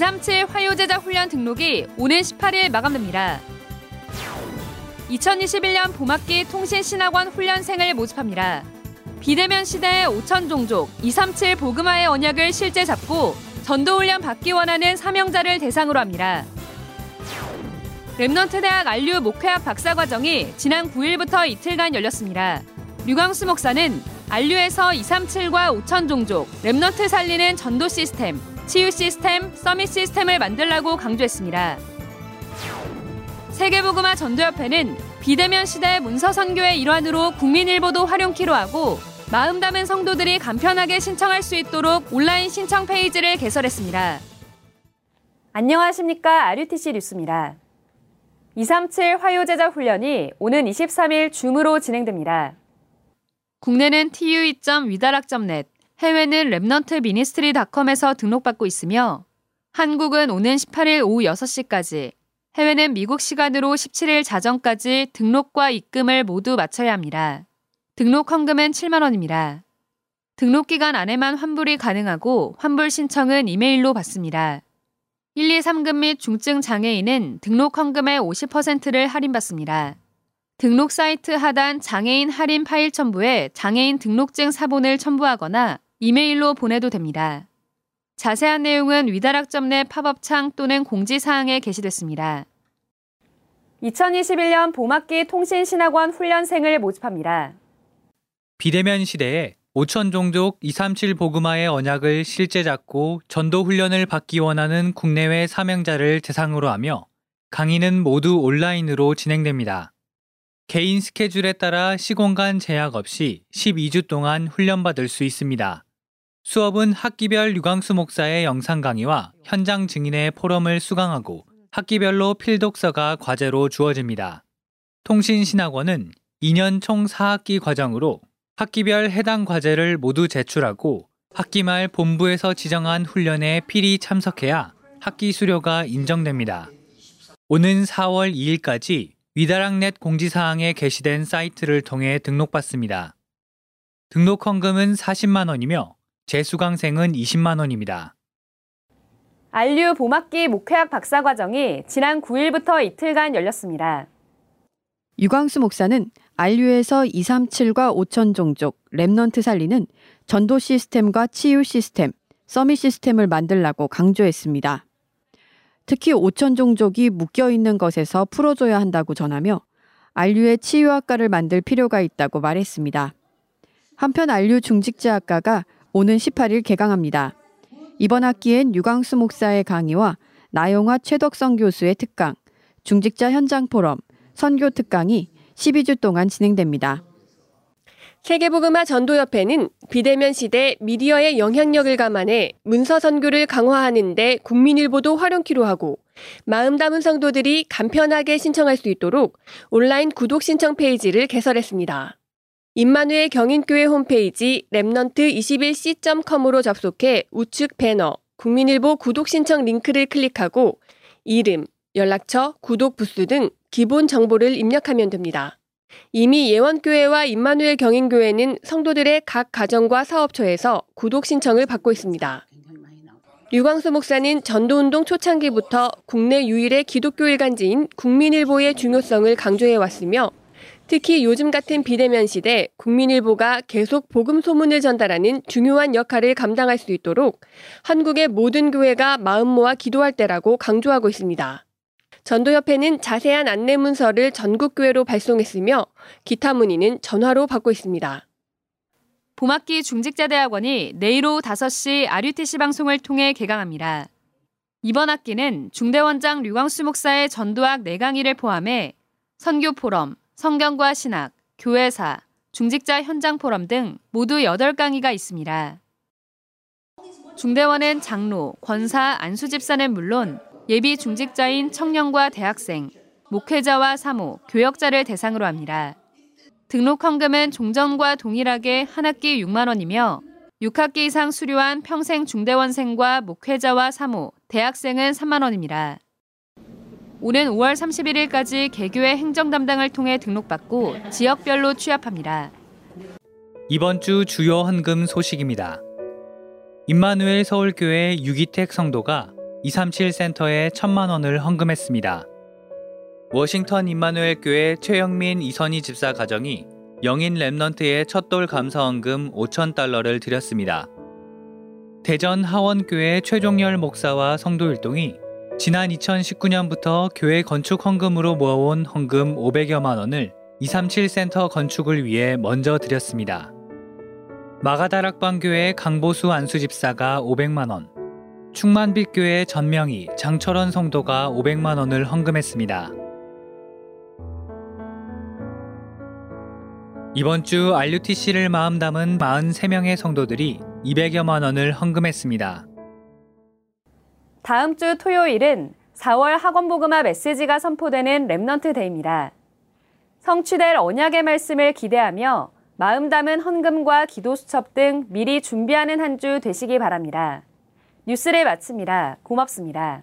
237 화요제자 훈련 등록이 오는 18일 마감됩니다. 2021년 봄학기 통신신학원 훈련생을 모집합니다. 비대면 시대의 5천 종족 237 복음화의 언약을 실제 잡고 전도훈련 받기 원하는 사명자를 대상으로 합니다. Remnant 대학 RU 목회학 박사과정이 지난 9일부터 이틀간 열렸습니다. 류광수 목사는 RU에서 237과 5천 종족, Remnant 살리는 전도 시스템, 치유 시스템, 서밋 시스템을 만들라고 강조했습니다. 세계보그마 전도협회는 비대면 시대 문서 선교의 일환으로 국민일보도 활용키로 하고 마음 담은 성도들이 간편하게 신청할 수 있도록 온라인 신청 페이지를 개설했습니다. 안녕하십니까. RUTC 뉴스입니다. 237 화요제자 훈련이 오는 23일 줌으로 진행됩니다. 국내는 tu2.위다락.net, 해외는 Remnant Ministry닷컴에서 등록받고 있으며 한국은 오는 18일 오후 6시까지, 해외는 미국 시간으로 17일 자정까지 등록과 입금을 모두 마쳐야 합니다. 등록 헌금은 7만 원입니다. 등록 기간 안에만 환불이 가능하고 환불 신청은 이메일로 받습니다. 1, 2, 3급 및 중증 장애인은 등록 헌금의 50%를 할인받습니다. 등록 사이트 하단 장애인 할인 파일 첨부에 장애인 등록증 사본을 첨부하거나 이메일로 보내도 됩니다. 자세한 내용은 위다락점 내 팝업창 또는 공지사항에 게시됐습니다. 2021년 봄학기 통신신학원 훈련생을 모집합니다. 비대면 시대에 5천 종족 237 보그마의 언약을 실제 잡고 전도 훈련을 받기 원하는 국내외 사명자를 대상으로 하며 강의는 모두 온라인으로 진행됩니다. 개인 스케줄에 따라 시공간 제약 없이 12주 동안 훈련받을 수 있습니다. 수업은 학기별 유광수 목사의 영상 강의와 현장 증인의 포럼을 수강하고 학기별로 필독서가 과제로 주어집니다. 통신신학원은 2년 총 4학기 과정으로 학기별 해당 과제를 모두 제출하고 학기 말 본부에서 지정한 훈련에 필히 참석해야 학기 수료가 인정됩니다. 오는 4월 2일까지 위다락넷 공지사항에 게시된 사이트를 통해 등록받습니다. 등록 헌금은 40만 원이며 재수강생은 20만 원입니다. RU 봄학기 목회학 박사과정이 지난 9일부터 이틀간 열렸습니다. 류광수 목사는 RU에서 237과 5천 종족, Remnant 살리는 전도 시스템과 치유 시스템, Summit 시스템을 만들라고 강조했습니다. 특히 5천 종족이 묶여 있는 것에서 풀어줘야 한다고 전하며 안류의 치유학과를 만들 필요가 있다고 말했습니다. 한편 안류 중직자학과가 오는 18일 개강합니다. 이번 학기엔 유광수 목사의 강의와 나용화 최덕성 교수의 특강, 중직자 현장 포럼, 선교 특강이 12주 동안 진행됩니다. 세계복음화 전도협회는 비대면 시대 미디어의 영향력을 감안해 문서 선교를 강화하는 데 국민일보도 활용키로 하고 마음 담은 성도들이 간편하게 신청할 수 있도록 온라인 구독 신청 페이지를 개설했습니다. 임마누엘 경인교회 홈페이지 랩넌트21c.com으로 접속해 우측 배너 국민일보 구독 신청 링크를 클릭하고 이름, 연락처, 구독 부스 등 기본 정보를 입력하면 됩니다. 이미 예원교회와 임마누엘 경인교회는 성도들의 각 가정과 사업처에서 구독 신청을 받고 있습니다. 류광수 목사는 전도운동 초창기부터 국내 유일의 기독교 일간지인 국민일보의 중요성을 강조해 왔으며 특히 요즘 같은 비대면 시대 국민일보가 계속 복음 소문을 전달하는 중요한 역할을 감당할 수 있도록 한국의 모든 교회가 마음 모아 기도할 때라고 강조하고 있습니다. 전도협회는 자세한 안내 문서를 전국 교회로 발송했으며 기타 문의는 전화로 받고 있습니다. 봄학기 중직자대학원이 내일 오후 5시 RUTC 방송을 통해 개강합니다. 이번 학기는 중대원장 류광수 목사의 전도학 4강의를 포함해 선교 포럼, 성경과 신학, 교회사, 중직자 현장 포럼 등 모두 8강의가 있습니다. 중대원은 장로, 권사, 안수집사는 물론 예비 중직자인 청년과 대학생, 목회자와 사모, 교역자를 대상으로 합니다. 등록 헌금은 종전과 동일하게 한 학기 6만 원이며 6학기 이상 수료한 평생 중대원생과 목회자와 사모, 대학생은 3만 원입니다. 오는 5월 31일까지 개교의 행정 담당을 통해 등록받고 지역별로 취합합니다. 이번 주 주요 헌금 소식입니다. 임마누엘 서울교회 유기택 성도가 237 센터에 천만 원을 헌금했습니다. 워싱턴 임마누엘 교회 최영민 이선희 집사 가정이 영인 Remnant의 첫돌 감사 헌금 5천 달러를 드렸습니다. 대전 하원교회 최종열 목사와 성도 일동이 지난 2019년부터 교회 건축 헌금으로 모아온 헌금 500여만 원을 237 센터 건축을 위해 먼저 드렸습니다. 마가다락방교회 강보수 안수집사가 500만 원, 충만빛교회 전명희 장철원 성도가 500만 원을 헌금했습니다. 이번 주 RUTC를 마음 담은 43명의 성도들이 200여만 원을 헌금했습니다. 다음 주 토요일은 4월 학원복음화 메시지가 선포되는 Remnant Day입니다. 성취될 언약의 말씀을 기대하며 마음 담은 헌금과 기도 수첩 등 미리 준비하는 한 주 되시기 바랍니다. 뉴스를 마칩니다. 고맙습니다.